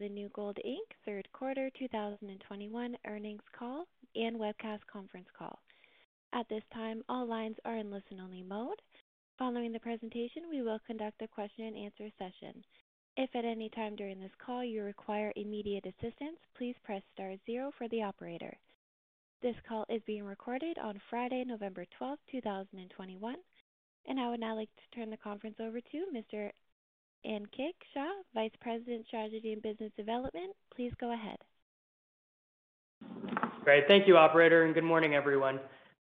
The New Gold Inc. third quarter 2021 earnings call and webcast conference call. At this time, all lines are in listen-only mode. Following the presentation, we will conduct a question-and-answer session. If at any time during this call you require immediate assistance, please press star zero for the operator. This call is being recorded on Friday, November 12, 2021. and I would now like to turn the conference over to Mr. Ankit Shah, Vice President, Strategy and Business Development. Please go ahead. Great. Thank you, operator, and good morning, everyone.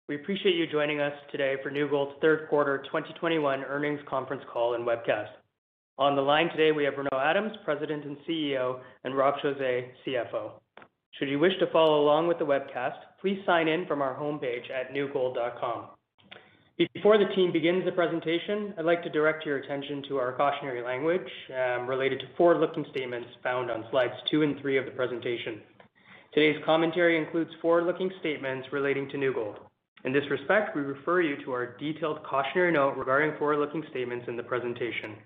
We appreciate you joining us today for New Gold's third quarter 2021 earnings conference call and webcast. On the line today, we have Renaud Adams, President and CEO, and Rob Chausse, CFO. Should you wish to follow along with the webcast, please sign in from our homepage at newgold.com. Before the team begins the presentation, I'd like to direct your attention to our cautionary language um, related to forward-looking statements found on slides two and three of the presentation. Today's commentary includes forward-looking statements relating to New Gold. In this respect, we refer you to our detailed cautionary note regarding forward-looking statements in the presentation.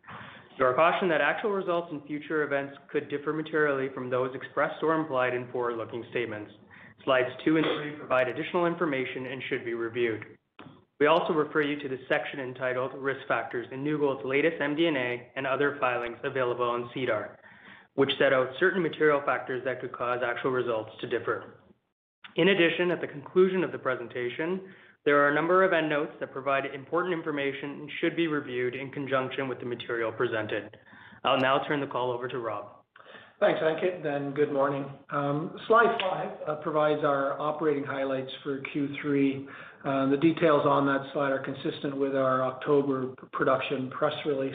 You are cautioned that actual results and future events could differ materially from those expressed or implied in forward-looking statements. Slides two and three provide additional information and should be reviewed. We also refer you to the section entitled Risk Factors in New Gold's latest MD&A and other filings available on SEDAR, which set out certain material factors that could cause actual results to differ. In addition, at the conclusion of the presentation, there are a number of endnotes that provide important information and should be reviewed in conjunction with the material presented. I'll now turn the call over to Rob. Thanks, Ankit, and good morning. Um, slide five uh, provides our operating highlights for Q3. Uh, the details on that slide are consistent with our October production press release.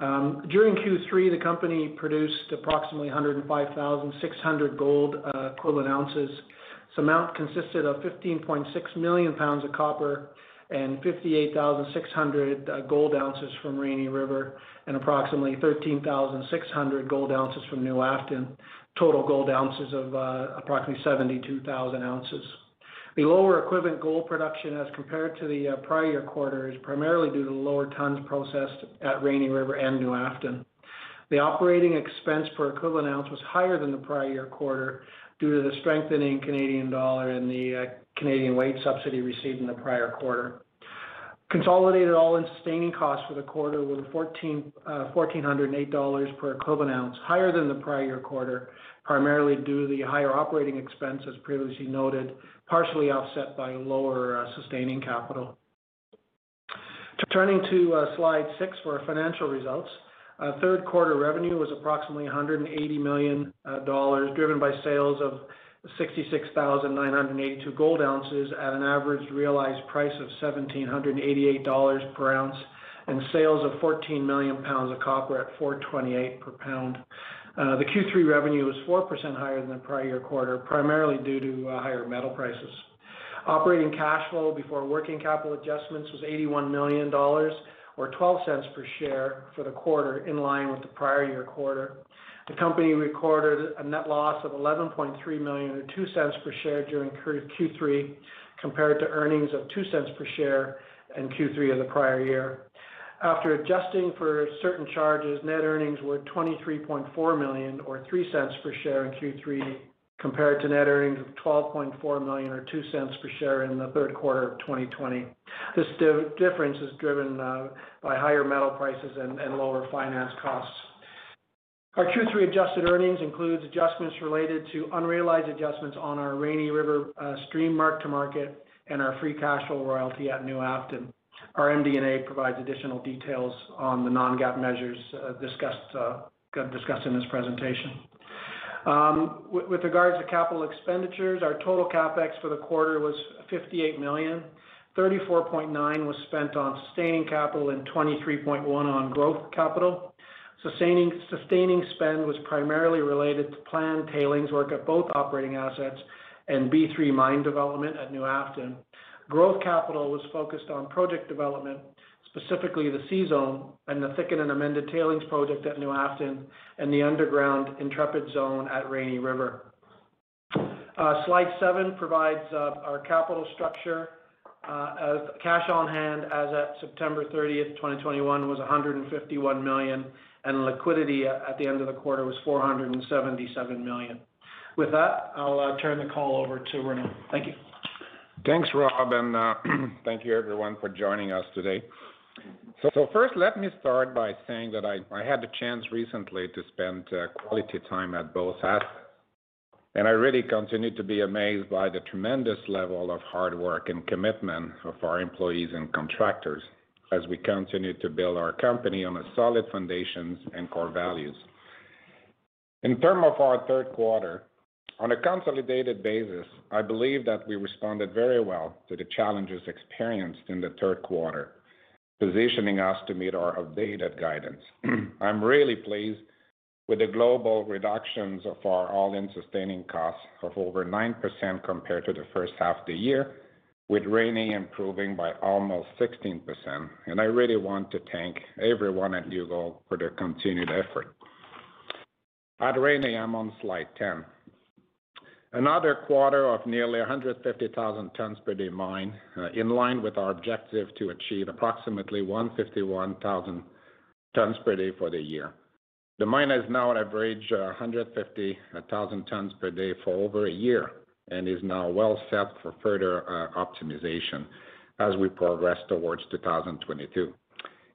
Um, during Q3, the company produced approximately 105,600 gold uh, equivalent ounces. This amount consisted of 15.6 million pounds of copper and 58,600 gold ounces from Rainy River and approximately 13,600 gold ounces from New Afton. Total gold ounces of uh, approximately 72,000 ounces. The lower equivalent gold production as compared to the uh, prior year quarter is primarily due to the lower tons processed at Rainy River and New Afton. The operating expense per equivalent ounce was higher than the prior year quarter due to the strengthening Canadian dollar and the uh, Canadian wage subsidy received in the prior quarter. Consolidated all-in sustaining costs for the quarter were $1,408 uh, per equivalent ounce, higher than the prior quarter, primarily due to the higher operating expense, as previously noted, partially offset by lower uh, sustaining capital. Turning to slide six for our financial results. Uh, third quarter revenue was approximately $180 million, driven by sales of 66,982 gold ounces at an average realized price of $1,788 per ounce, and sales of 14 million pounds of copper at $4.28 per pound. Uh, the Q3 revenue was 4% higher than the prior year quarter, primarily due to uh, higher metal prices. Operating cash flow before working capital adjustments was $81 million or $0.12 per share for the quarter, in line with the prior year quarter. The company recorded a net loss of 11.3 million or $0.02 per share during Q3, compared to earnings of $0.02 per share in Q3 of the prior year. After adjusting for certain charges, net earnings were 23.4 million or $0.03 per share in Q3, compared to net earnings of 12.4 million or $0.02 per share in the third quarter of 2020. This difference is driven uh, by higher metal prices and lower finance costs. Our Q3 adjusted earnings includes adjustments related to unrealized adjustments on our Rainy River uh, stream mark-to-market and our free cash flow royalty at New Afton. Our MD&A provides additional details on the non-GAAP measures uh, discussed discussed in this presentation. Um, with regards to capital expenditures, our total CapEx for the quarter was $58 million. $34.9 million was spent on sustaining capital and $23.1 million on growth capital. Sustaining spend was primarily related to planned tailings work at both operating assets and B3 mine development at New Afton. Growth capital was focused on project development, specifically the C-Zone and the thickened and amended tailings project at New Afton and the underground Intrepid Zone at Rainy River. Uh, slide seven provides uh, our capital structure. Uh, cash on hand as at September 30th, 2021 was 151 million, and liquidity at the end of the quarter was 477 million. With that, I'll turn the call over to Renaud. Thank you. Thanks, Rob, and thank you everyone for joining us today. First, let me start by saying that I I had the chance recently to spend uh, quality time at both assets, and I really continue to be amazed by the tremendous level of hard work and commitment of our employees and contractors as we continue to build our company on a solid foundations and core values. In terms of our third quarter, on a consolidated basis, I believe that we responded very well to the challenges experienced in the third quarter, positioning us to meet our updated guidance. I'm really pleased with the global reductions of our all-in sustaining costs of over 9% compared to the first half of the year, with Rainy improving by almost 16%. And I really want to thank everyone at New Gold for their continued effort. At Rainy, I'm on slide 10. Another quarter of nearly 150,000 tons per day mined, uh, in line with our objective to achieve approximately 151,000 tons per day for the year. The mine has now averaged uh, 150,000 tons per day for over a year and is now well set for further uh, optimization as we progress towards 2022.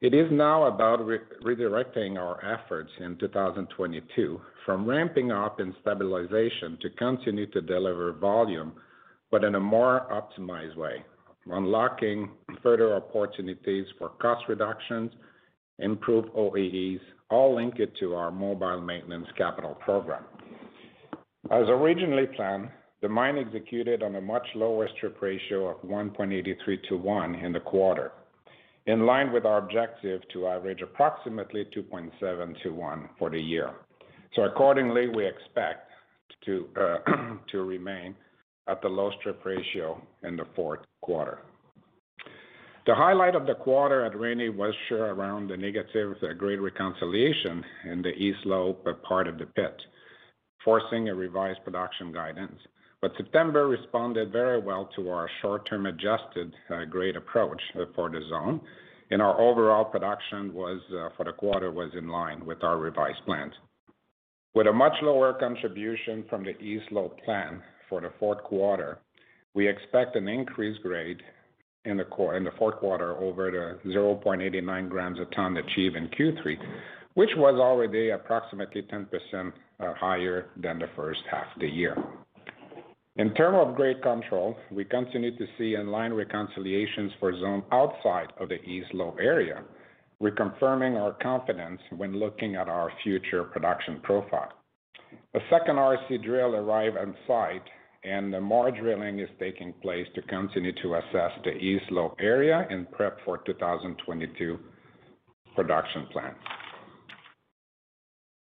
It is now about redirecting our efforts in 2022 from ramping up and stabilization to continue to deliver volume, but in a more optimized way, unlocking further opportunities for cost reductions, improved OEEs, all linked to our mobile maintenance capital program. As originally planned, the mine executed on a much lower strip ratio of 1.83 to 1 in the quarter, in line with our objective to average approximately 2.7 to 1 for the year. So Accordingly, we expect to to remain at the low strip ratio in the fourth quarter. The highlight of the quarter at Rainy was sure around the negative uh, grade reconciliation in the East Lobe part of the pit, forcing a revised production guidance. September responded very well to our short-term adjusted uh, grade approach for the zone, and our overall production was uh, for the quarter was in line with our revised plans. With a much lower contribution from the East Lobe plan for the fourth quarter, we expect an increased grade in the fourth quarter over the 0.89 grams a ton achieved in Q3, which was already approximately 10% uh, higher than the first half of the year. In terms of grade control, we continue to see in-line reconciliations for zones outside of the East Lobe area, reconfirming our confidence when looking at our future production profile. A second RC drill arrived on site, and more drilling is taking place to continue to assess the East Lobe area and prep for 2022 production plan.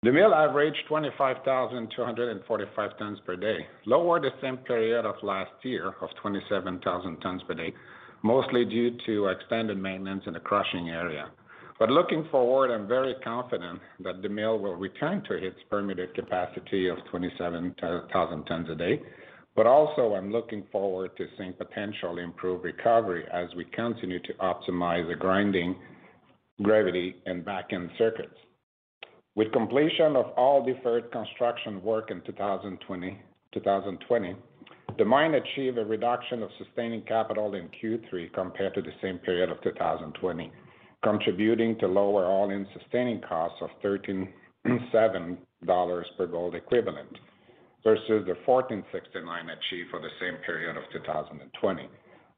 The mill averaged 25,245 tons per day, lower the same period of last year of 27,000 tons per day, mostly due to extended maintenance in the crushing area. But Looking forward, I'm very confident that the mill will return to its permitted capacity of 27,000 tons a day. But Also, I'm looking forward to seeing potential improved recovery as we continue to optimize the grinding, gravity, and back-end circuits. With completion of all deferred construction work in 2020, the mine achieved a reduction of sustaining capital in Q3 compared to the same period of 2020, contributing to lower all-in sustaining costs of $13.7 per gold equivalent versus the $14.69 achieved for the same period of 2020.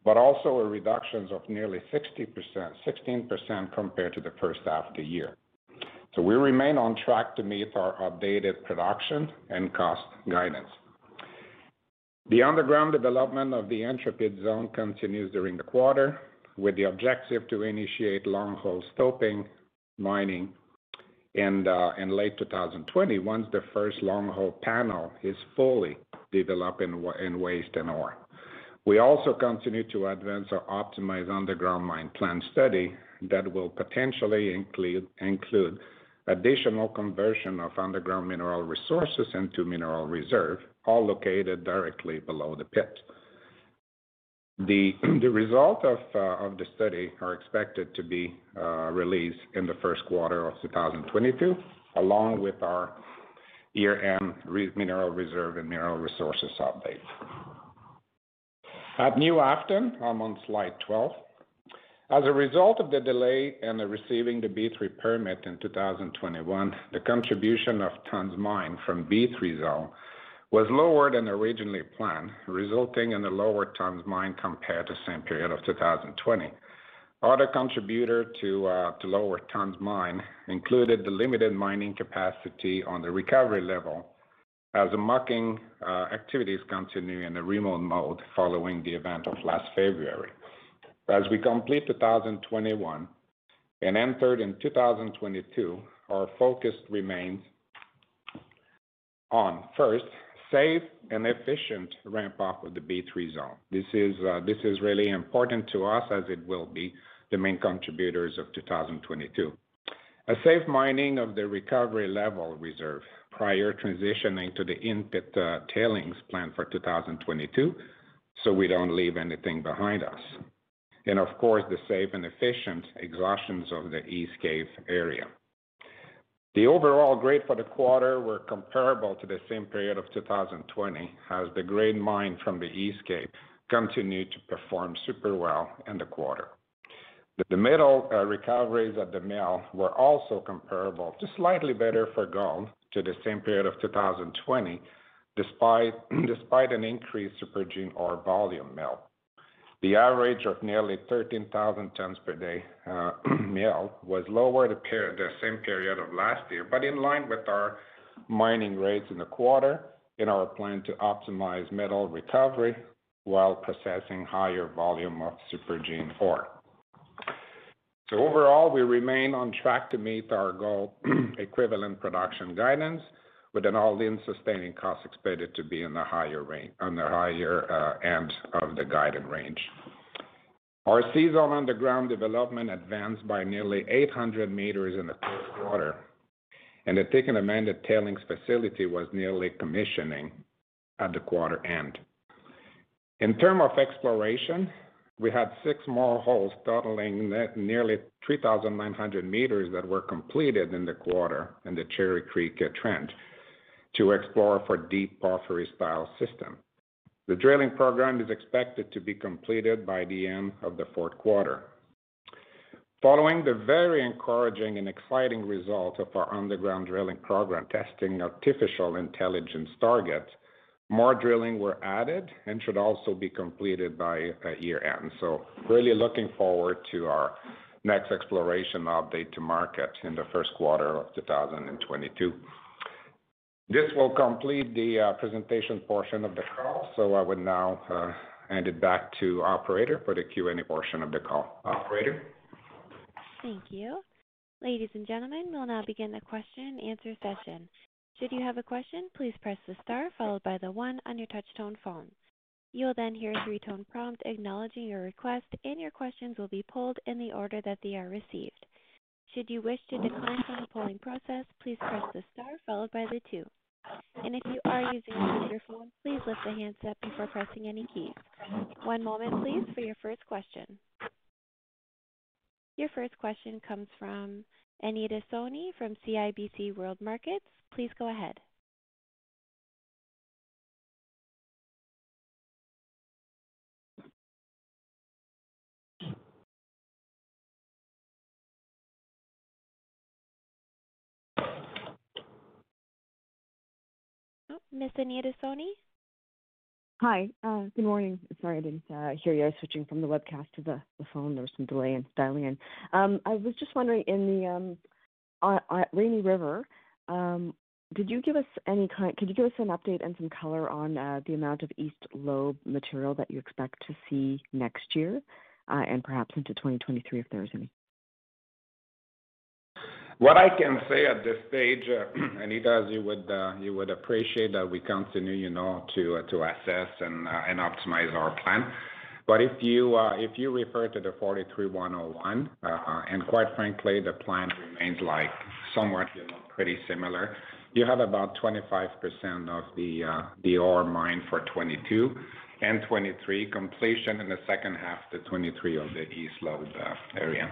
but Also a reduction of nearly 16% compared to the first half of the year. So we remain on track to meet our updated production and cost guidance. The underground development of the Intrepid Zone continues during the quarter, with the objective to initiate long hole stoping, mining uh, in late 2020 once the first long-hole panel is fully developed in waste and ore. We also continue to advance our optimized underground mine plan study that will potentially include additional conversion of underground mineral resources into mineral reserve, all located directly below the pit. The the result of uh, of the study are expected to be uh, released in the first quarter of 2022, along with our year-end mineral reserve and mineral resources update. At New Afton, I'm on slide 12. As a result of the delay in receiving the B3 permit in 2021, the contribution of tons mined from B3 zone was lower than originally planned, resulting in a lower tons mined compared to same period of 2020. Other contributor uh, to lower tons mined included the limited mining capacity on the recovery level as the mucking uh, activities continue in a remote mode following the event of last February. As we complete 2021 and entered in 2022, our focus remains on, first, safe and efficient ramp-up of the B3 zone. This is uh, this is really important to us as it will be the main contributors of 2022. A safe mining of the recovery level reserve prior transitioning to the in-pit tailings plan for 2022, so we don't leave anything behind us. And of course, the safe and efficient exhaustions of the East Cave area. The overall grade for the quarter were comparable to the same period of 2020 as the grade mined from the East Cave continued to perform super well in the quarter. The metal uh, recoveries at the mill were also comparable to slightly better for gold to the same period of 2020, despite despite an increased supergene ore volume milled. The average of nearly 13,000 tons per day uh, milled was lower the same period of last year, but in line with our mining rates in the quarter in our plan to optimize metal recovery while processing higher volume of supergene ore. So overall, we remain on track to meet our gold equivalent production guidance with an all-in sustaining cost expected to be on the higher uh, end of the guided range. Our C-Zone underground development advanced by nearly 800 meters in the first quarter, and the thickened amended tailings facility was nearly commissioning at the quarter end. In terms of exploration, we had six more holes totaling nearly 3,900 meters that were completed in the quarter in the Cherry Creek uh, trend to explore for deep porphyry-style system. The drilling program is expected to be completed by the end of the fourth quarter. Following the very encouraging and exciting result of our underground drilling program testing artificial intelligence targets, more drilling were added and should also be completed by uh, year-end. So really looking forward to our next exploration update to market in the first quarter of 2022. This will complete the uh, presentation portion of the call. So I would now uh, hand it back to operator for the Q&A portion of the call. Operator? Thank you. Ladies and gentlemen, we'll now begin the question and answer session. Should you have a question, please press the star followed by the one on your touch-tone phone. You will then hear a three-tone prompt acknowledging your request, and your questions will be pulled in the order that they are received. Should you wish to decline from the polling process, please press the star followed by the two. If you are using a speakerphone, please lift the handset before pressing any keys. One moment please for your first question. Your first question comes from Anita Soni from CIBC World Markets. Please go ahead. Oh, Miss Anita Soni? Hi. Uh, Good morning. Sorry, I didn't uh, hear you. I was switching from the webcast to the the phone. There was some delay in dialing in. I was just wondering in the um, at Rainy River, um, did you give us any kind? could you give us an update and some color on uh, the amount of East Lobe material that you expect to see next year, and perhaps into 2023, if there is any? What I can say at this stage, uh, Anita, as you would uh you would appreciate that we continue, you know, to uh, to assess and uh, and optimize our plan. But if you uh if you refer to the 43-101, and quite frankly, the plan remains like somewhat, you know, pretty similar. You have about 25% of the the ore mined for 2022 and 2023 completion in the second half to 2023 of the East Lobe area.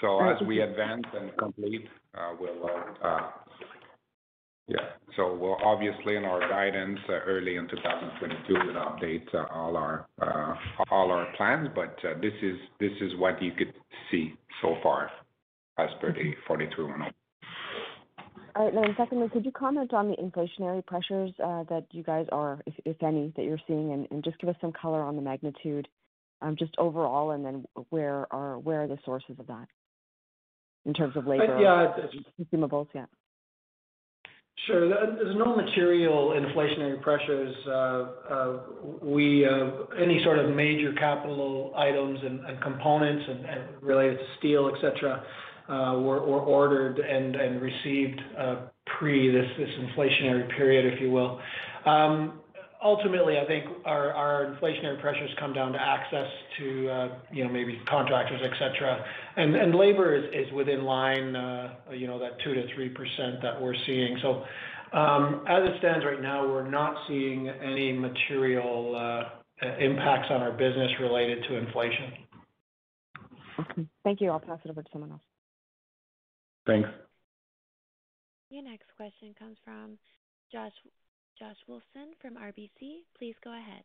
So as we advance and complete, uh, we'll uh, uh, yeah. So we'll obviously in our guidance early in 2022 update all our uh all our plans. But this is this is what you could see so far as per the mm-hmm. 43-101. All right. Secondly, could you comment on the inflationary pressures that you guys are, if any, that you're seeing, and just give us some color on the magnitude, Um, just overall, and then where are where are the sources of that in terms of uh, labor? Yeah. Consumables, yeah. Sure. There's no material inflationary pressures. Uh, uh, we any sort of major capital items and components and related to steel, et cetera, were ordered and received pre this this inflationary period, if you will. Um, Ultimately, I think our inflationary pressures come down to access to, uh, you know, maybe contractors, et cetera. And and labor is within line, uh, you know, that 2%-3% that we're seeing. So um as it stands right now, we're not seeing any material uh, impacts on our business related to inflation. Okay. Thank you. I'll pass it over to someone else. Thanks. Your next question comes from Josh Wolfson from RBC. Please go ahead.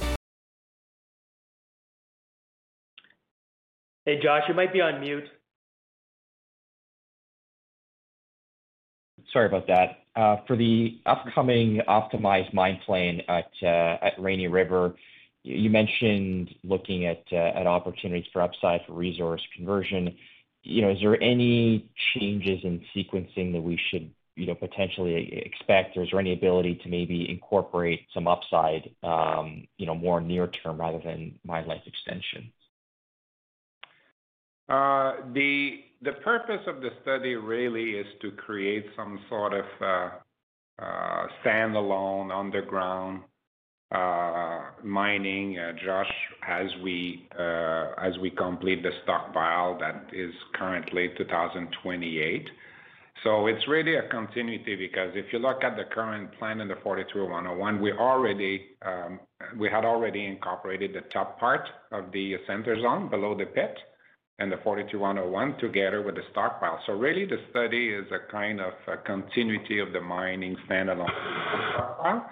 Hey, Josh, you might be on mute. Sorry about that. Uh, for the upcoming optimized mine plan at uh at Rainy River, you mentioned looking at uh, at opportunities for upside for resource conversion. You know, is there any changes in sequencing that we should, you know, potentially expect? Or is there any ability to maybe incorporate some upside, um, you know, more near term rather than mine life extension? Uh, the the purpose of the study really is to create some sort of uh, uh, standalone underground mining, Josh, as we as we complete the stockpile that is currently 2028. So It's really a continuity because if you look at the current plan in the 43-101, um, we had already incorporated the top part of the center zone below the pit and the 42-101 together with the stockpile. So really the study is a kind of a continuity of the mining standalone stockpile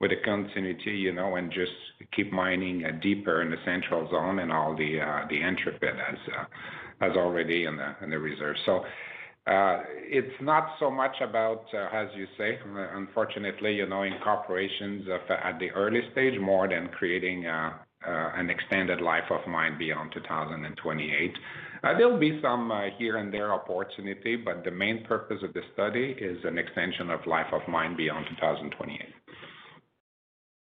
with a continuity, you know, and just keep mining deeper in the central zone and all the Intrepid as already in the reserve. So uh, it's not so much about, uh, as you say, unfortunately, you know, incorporations uh, at the early stage more than creating uh, Uh, an extended life of mine beyond 2028. Uh, there'll be some uh, here and there opportunity, but the main purpose of the study is an extension of life of mine beyond 2028.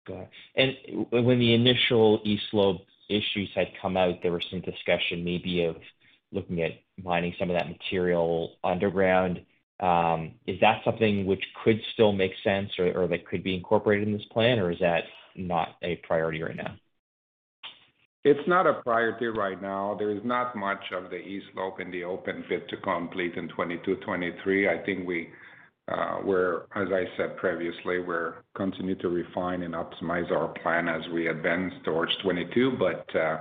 Got it. When the initial East Lobe issues had come out, there was some discussion maybe of looking at mining some of that material underground. Um, is that something which could still make sense or that could be incorporated in this plan, or is that not a priority right now? It's not a priority right now. There is not much of the East Lobe in the open pit to complete in 2022, 2023. I think we, uh, we're as I said previously, we're continue to refine and optimize our plan as we advance towards 2022. Uh,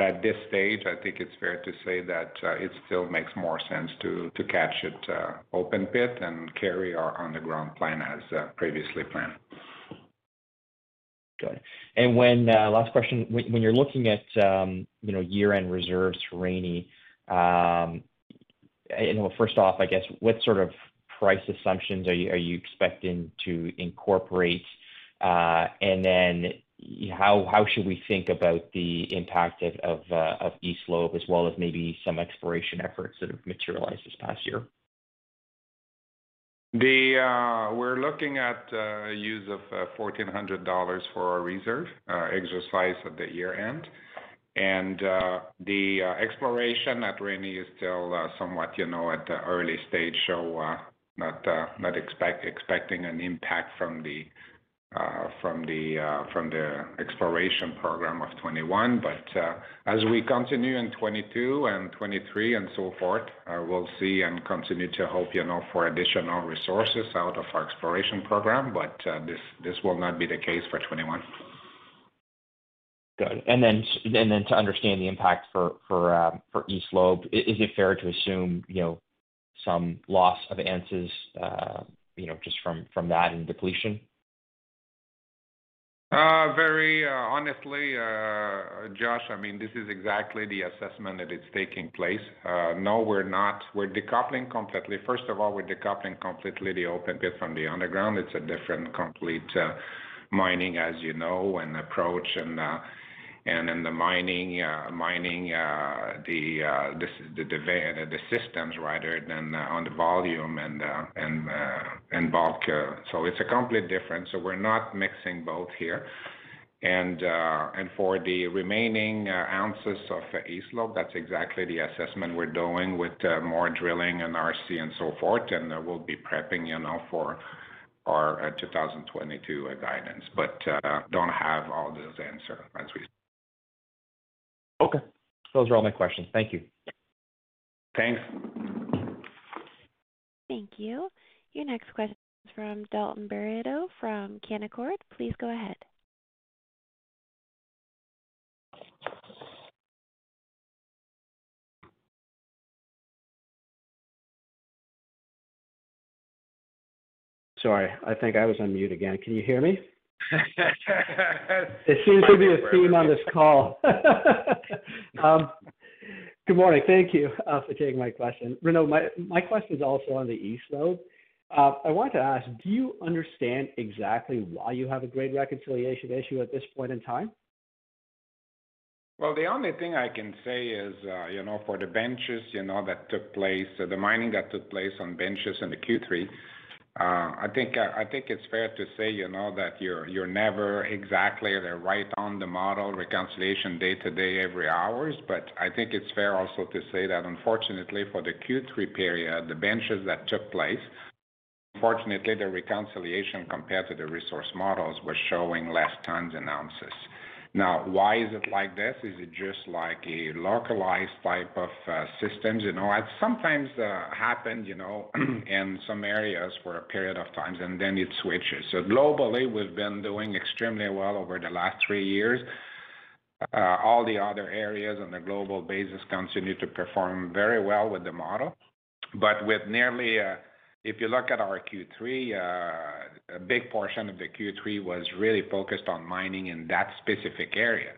at this stage, I think it's fair to say that uh, it still makes more sense to to catch it open pit and carry our underground plan as previously planned. Got it. Uh, last question. When you're looking at, um, you know, year-end reserves for Rainy, um, you know, first off, I guess, what sort of price assumptions are you are you expecting to incorporate? Uh, and then how how should we think about the impact of uh, of East Lobe as well as maybe some exploration efforts that have materialized this past year? Uh, we're looking at uh, use of uh, $1,400 for our reserve exercise at the year-end. And uh the exploration at Rainy is still somewhat, you know, at the early stage, so not uh not expect expecting an impact from the Uh, uh, exploration program of 2021. Uh, as we continue in 2022 and 2023 and so forth, we'll see and continue to hope, you know, for additional resources out of our exploration program. But uh this will not be the case for 2021. Got it. To understand the impact for for um, East Lobe, is it fair to assume, you know, some loss of ounces, you know, just from that and depletion? Uh, very uh, honestly, uh, Josh, I mean, this is exactly the assessment that is taking place. No, we're not. We're decoupling completely. First of all, we're decoupling completely the open pit from the underground. It's a different complete mining, as you know, and approach. And in the mining, uh, mining uh, uh, the the systems rather than on the volume and and and bulk. So it's a complete difference. So we're not mixing both here. And and for the remaining ounces of East that's exactly the assessment we're doing with more drilling and RC and so forth. And we'll be prepping, you know, for our 2022 guidance. But uh, don't have all those answers as we. Okay. Those are all my questions. Thank you. Thanks. Thank you. Your next question is from Dalton Baretto from Canaccord. Please go ahead. Sorry, I think I was on mute again. Can you hear me? It seems to be a theme on this call. Um, good morning. Thank you uh, for taking my question. Renaud, my my question is also on the East Lobe. Uh, I want to ask, do you understand exactly why you have a grade reconciliation issue at this point in time? Well, the only thing I can say is, uh, you know, for the benches, you know, that took place, the mining that took place on benches in the Q3, I think uh I think it's fair to say, you know, that you're you're never exactly right on the model reconciliation day to day, every hours. But I think it's fair also to say that unfortunately for the Q3 period, the benches that took place, unfortunately, the reconciliation compared to the resource models was showing less tons and ounces. Now, why is it like this? Is it just like a localized type of uh, systems? You know, it sometimes uh, happens, you know, in some areas for a period of times, and then it switches. So globally, we've been doing extremely well over the last three years. Uh, all the other areas on a global basis continue to perform very well with the model. But with nearly, if you look at our Q3, a big portion of the Q3 was really focused on mining in that specific area.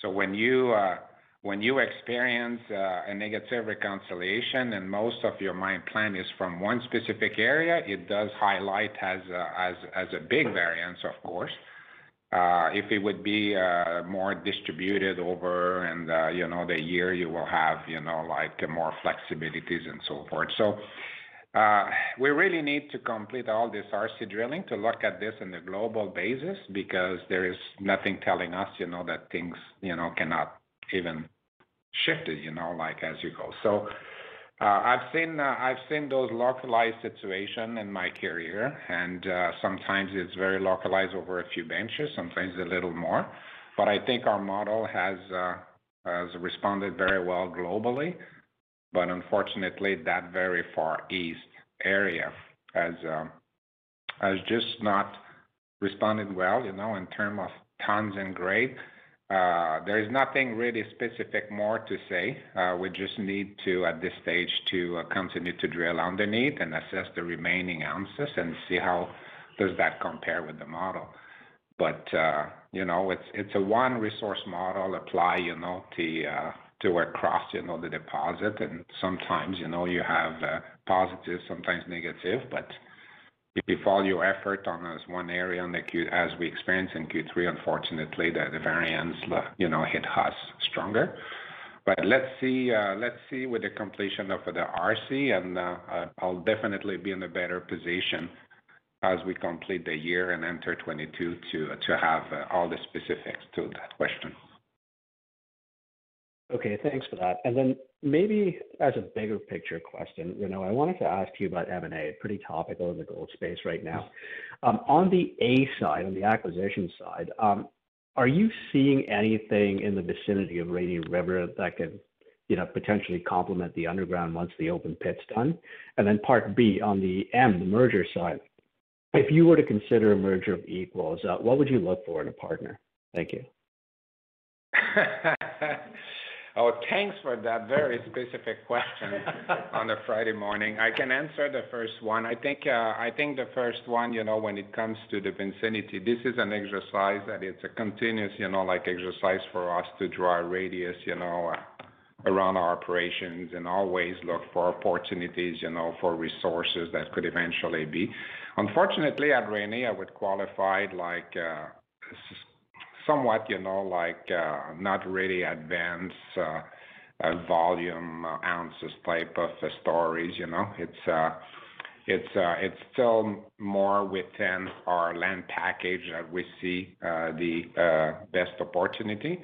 So when you uh when you experience a negative reconciliation and most of your mine plan is from one specific area, it does highlight as uh as as a big variance, of course. If it would be more distributed over and, you know, the year, you will have, you know, like more flexibilities and so forth. We really need to complete all this RC drilling to look at this in a global basis because there is nothing telling us, you know, that things, you know, cannot even shift it, you know, like as you go. So uh I've seen uh I've seen those localized situation in my career, and sometimes it's very localized over a few benches, sometimes a little more. But I think our model has uh has responded very well globally. But unfortunately, that very far east area has um, has just not responded well, you know, in terms of tons and grade. Uh, there is nothing really specific more to say. Uh, we just need to, at this stage, to uh, continue to drill underneath and assess the remaining ounces and see how does that compare with the model. But you know, it's it's a one resource model apply, you know, to across, you know, the deposit. And sometimes, you know, you have uh, positive, sometimes negative. But if you follow your effort on this one area on the Q, as we experienced in Q3, unfortunately, the variance, uh, you know, hit us stronger. But let's see, uh, let's see with the completion of the RC, and I'll definitely be in a better position as we complete the year and enter 2022 to have all the specifics to that question. Okay, thanks for that. And then maybe as a bigger picture question, you know, I wanted to ask you about M&A, pretty topical in the gold space right now. Um, on the A side, on the acquisition side, um, are you seeing anything in the vicinity of Rainy River that could, you know, potentially complement the underground once the open pit's done? And then part B, on the M, the merger side, if you were to consider a merger of equals, uh, what would you look for in a partner? Thank you. Oh, thanks for that very specific question on a Friday morning. I can answer the first one. I think uh, I think the first one, you know, when it comes to the vicinity, this is an exercise that it's a continuous, you know, like exercise for us to draw a radius, you know, uh, around our operations and always look for opportunities, you know, for resources that could eventually be. Unfortunately, at Rainy, I would qualify like uh, somewhat, you know, like uh, not really advanced uh, uh, volume ounces type of stories, you know. It's it's it's still more within our land package that we see the best opportunity.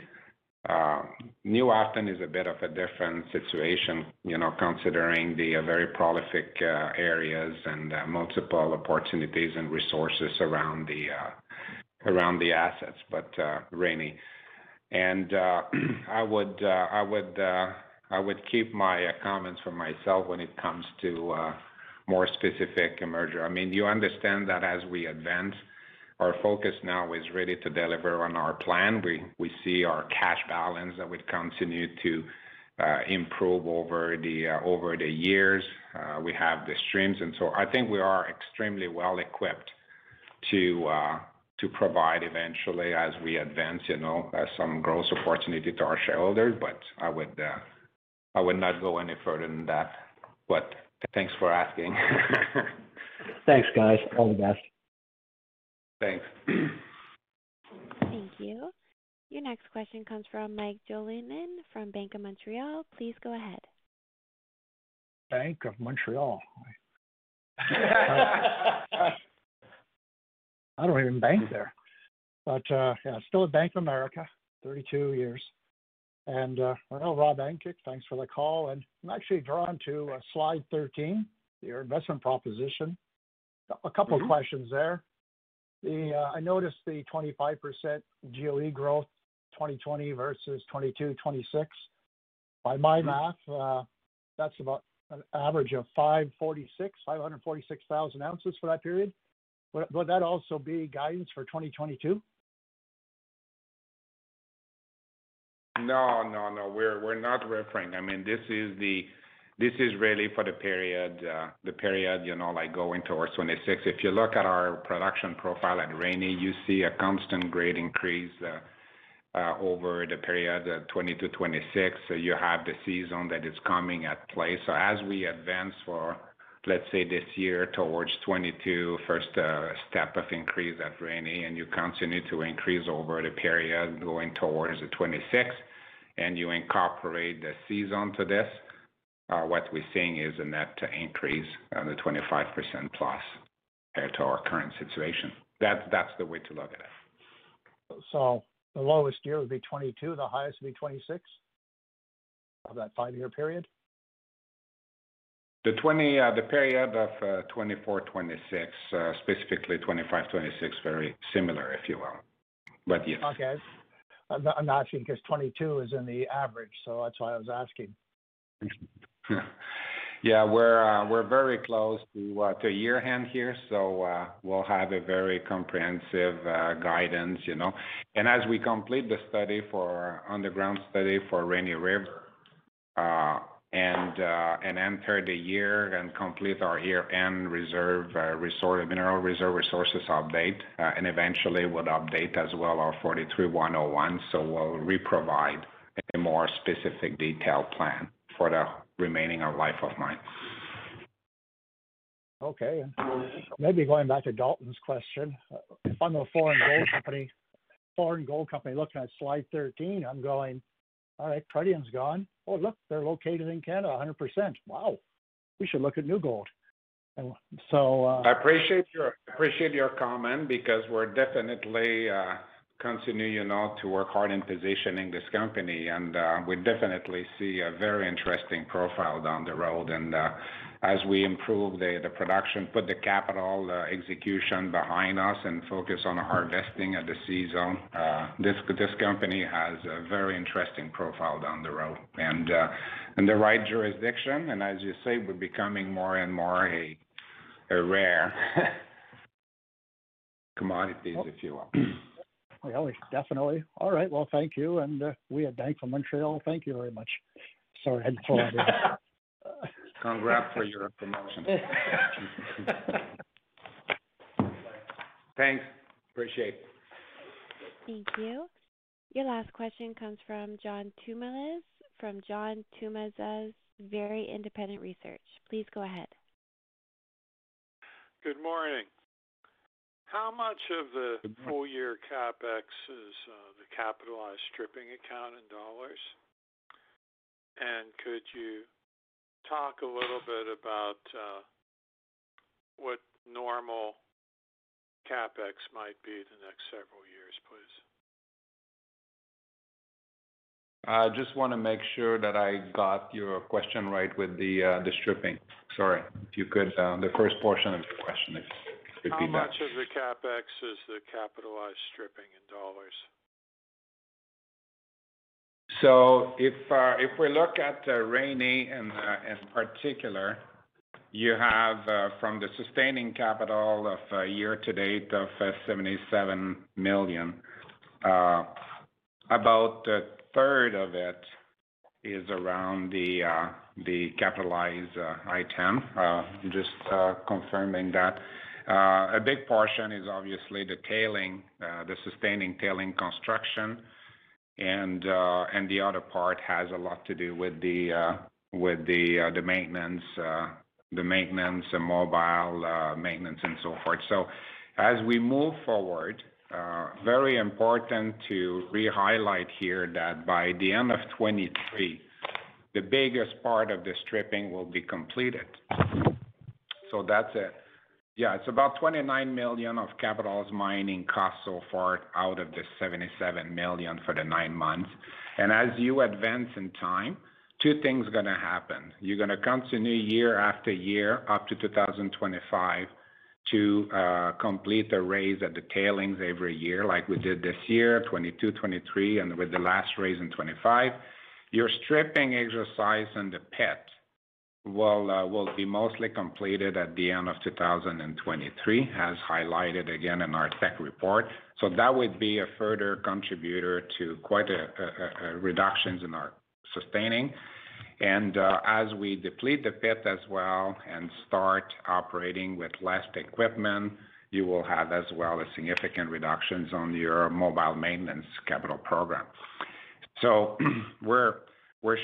New Afton is a bit of a different situation, you know, considering the very prolific areas and multiple opportunities and resources around the assets, but uh, Rainy. And uh, uh, I would keep my comments for myself when it comes to more specific merger. I mean, you understand that as we advance, our focus now is really to deliver on our plan. We see our cash balance that would continue to improve over the years. We have the streams, and so I think we are extremely well equipped to provide eventually as we advance, you know, uh, some growth opportunity to our shareholders. But uh, I would not go any further than that. But thanks for asking. Thanks, guys. All the best. Thanks. Thank you. Your next question comes from Mike Jalonen from Bank of Montreal. Please go ahead. Bank of Montreal. I don't even bank there. But uh, yeah, still at Bank of America, 32 years. And uh, I know Rob Ankit, thanks for the call. And I'm actually drawn to uh, slide 13, your investment proposition. A couple of mm-hmm. questions there. The I noticed the 25% GEO growth, 2020 versus 22, 26. By my mm-hmm. math, that's about an average of 546, 546,000 ounces for that period. Would that also be guidance for 2022? No. No. No. We're we're not referring. I mean, this is the this is really for the period, uh the period you know, like going towards 2026. If you look at our production profile at Rainy, you see a constant grade increase uh, uh, over the period uh, 2020-2026. You have the C-Zone that is coming at play. So as we advance let's say this year towards 22, first uh, step of increase at Rainy, and you continue to increase over the period going towards the 26, and you incorporate the C-Zone to this, uh, what we're seeing is a net increase on the 25% plus compared to our current situation. That's the way to look at it. So the lowest year would be 2022, the highest would be 2026 of that five-year period? Uh, the period of uh, 2024, 2026, uh, specifically 2025, 2026, very similar, if you will. But yes. Okay. I'm not asking because 2022 is in the average, so that's why I was asking. Yeah. We're very close to year-end here, so we'll have a very comprehensive guidance, you know. And as we complete the study for underground study for Rainy River, Uh, and enter the year and complete our year-end reserve uh, resource mineral reserve resources update, uh, and eventually would update as well our 43-101. so We'll reprovide a more specific detailed plan for the remaining of life of mine. Okay. Maybe going back to Dalton's question, if I'm a foreign gold company foreign gold company looking at slide 13, I'm going, "All right, Pretium's gone. Oh, look, they're located in Canada 100%. Wow. We should look at New Gold." So uh, I appreciate your appreciate your comment because we're definitely uh, continue, you know, to work hard in positioning this company. And uh, we definitely see a very interesting profile down the road. As we improve the production, put the capital uh, execution behind us and focus on harvesting at the C-Zone, uh, this company has a very interesting profile down the road. And uh, in the right jurisdiction, and as you say, we're becoming more and more a rare commodities, if you will. Well, definitely. All right. Well, thank you. And we at Bank of Montreal thank you very much. Sorry, I had to throw that in. Congrats for your promotion. Thanks. Appreciate it. Thank you. Your last question comes from John Tumazos from John Tumazos Very Independent Research. Please go ahead. Good morning. How much of the full year CapEx is uh, the capitalized stripping account in dollars? And could you talk a little bit about uh, what normal CapEx might be the next several years, please? I just wanna make sure that I got your question right with the uh, stripping. Sorry. If you could, uh, the first portion of the question, if you could repeat that. How much of the CapEx is the capitalized stripping in dollars? So if uh, if we look at uh, Rainy uh, in particular, you have from the sustaining capital of year to date of $77 million, about a third of it is around the the capitalized item. Just confirming that. A big portion is obviously the sustaining tailings construction. And the other part has a lot to do with the uh with the uh the maintenance, the maintenance and mobile maintenance and so forth. So as we move forward, very important to re-highlight here that by the end of 2023, the biggest part of the stripping will be completed. So that's it. Yeah, it's about 29 million of capitalized mining costs so far out of the 77 million for the nine months. And As you advance in time, two things gonna happen. You're gonna continue year after year up to 2025 to uh, complete the raise at the tailings every year like we did this year, 2022, 2023, and with the last raise in 2025. Your stripping exercise in the pit Uh, will be mostly completed at the end of 2023, as highlighted again in our tech report. So that would be a further contributor to quite a reductions in our sustaining. And uh, as we deplete the pit as well and start operating with less equipment, you will have as well a significant reductions on your mobile maintenance capital program. So we're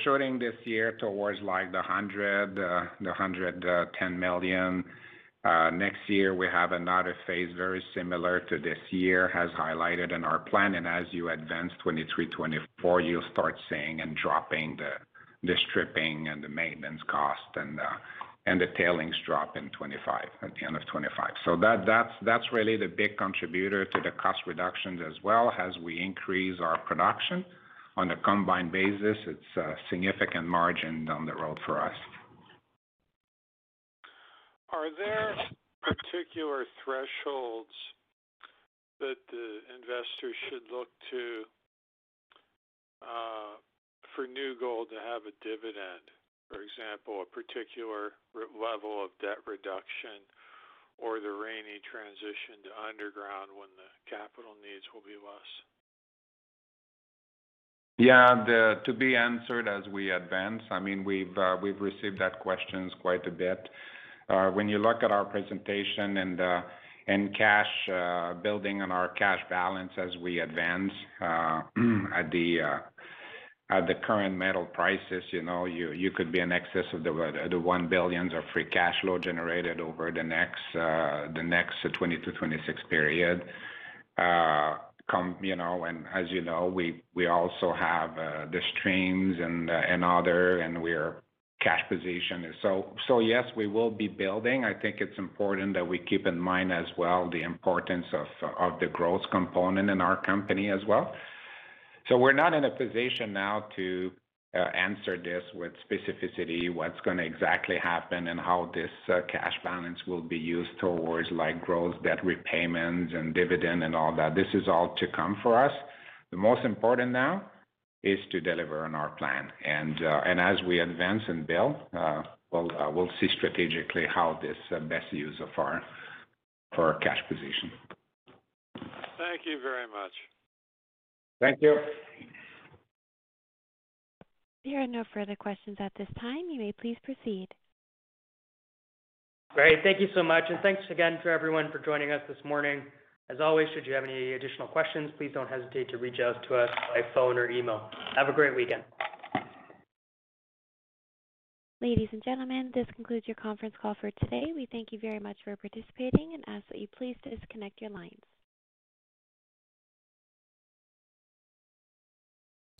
shooting this year towards like the 100, uh, the 110 uh, million. Uh, next year, we have another phase very similar to this year, as highlighted in our plan. And as you advance 2023, 2024, you'll start seeing and dropping the stripping and the maintenance cost and and the tailings drop in 2025, at the end of 2025. That's really the big contributor to the cost reductions as well. As we increase our production on a combined basis, it's a significant margin down the road for us. Are there particular thresholds that the investors should look to uh, for New Gold to have a dividend? For example, a particular level of debt reduction or the Rainy transition to underground when the capital needs will be less. Yeah. To be answered as we advance. I mean, we've uh, received that questions quite a bit. Uh, when you look at our presentation and uh, cash building on our cash balance as we advance at the current metal prices, you know, you could be in excess of the 1 billion of free cash flow generated over the next 20-26 period. Come, you know, and as you know, we we also have uh, the streams and uh, and other, and we're cash position. So so yes, we will be building. I think it's important that we keep in mind as well the importance of of the growth component in our company as well. So we're not in a position now to Uh, answer this with specificity, what's gonna exactly happen and how this uh, cash balance will be used towards like growth, debt repayments and dividend and all that. This is all to come for us. The most important now is to deliver on our plan. And uh, as we advance and build, we'll see strategically how this best use of our cash position. Thank you very much. Thank you. There are no further questions at this time. You may please proceed. Great. Thank you so much. And thanks again to everyone for joining us this morning. As always, should you have any additional questions, please don't hesitate to reach out to us by phone or email. Have a great weekend. Ladies and gentlemen, this concludes your conference call for today. We thank you very much for participating and ask that you please disconnect your lines.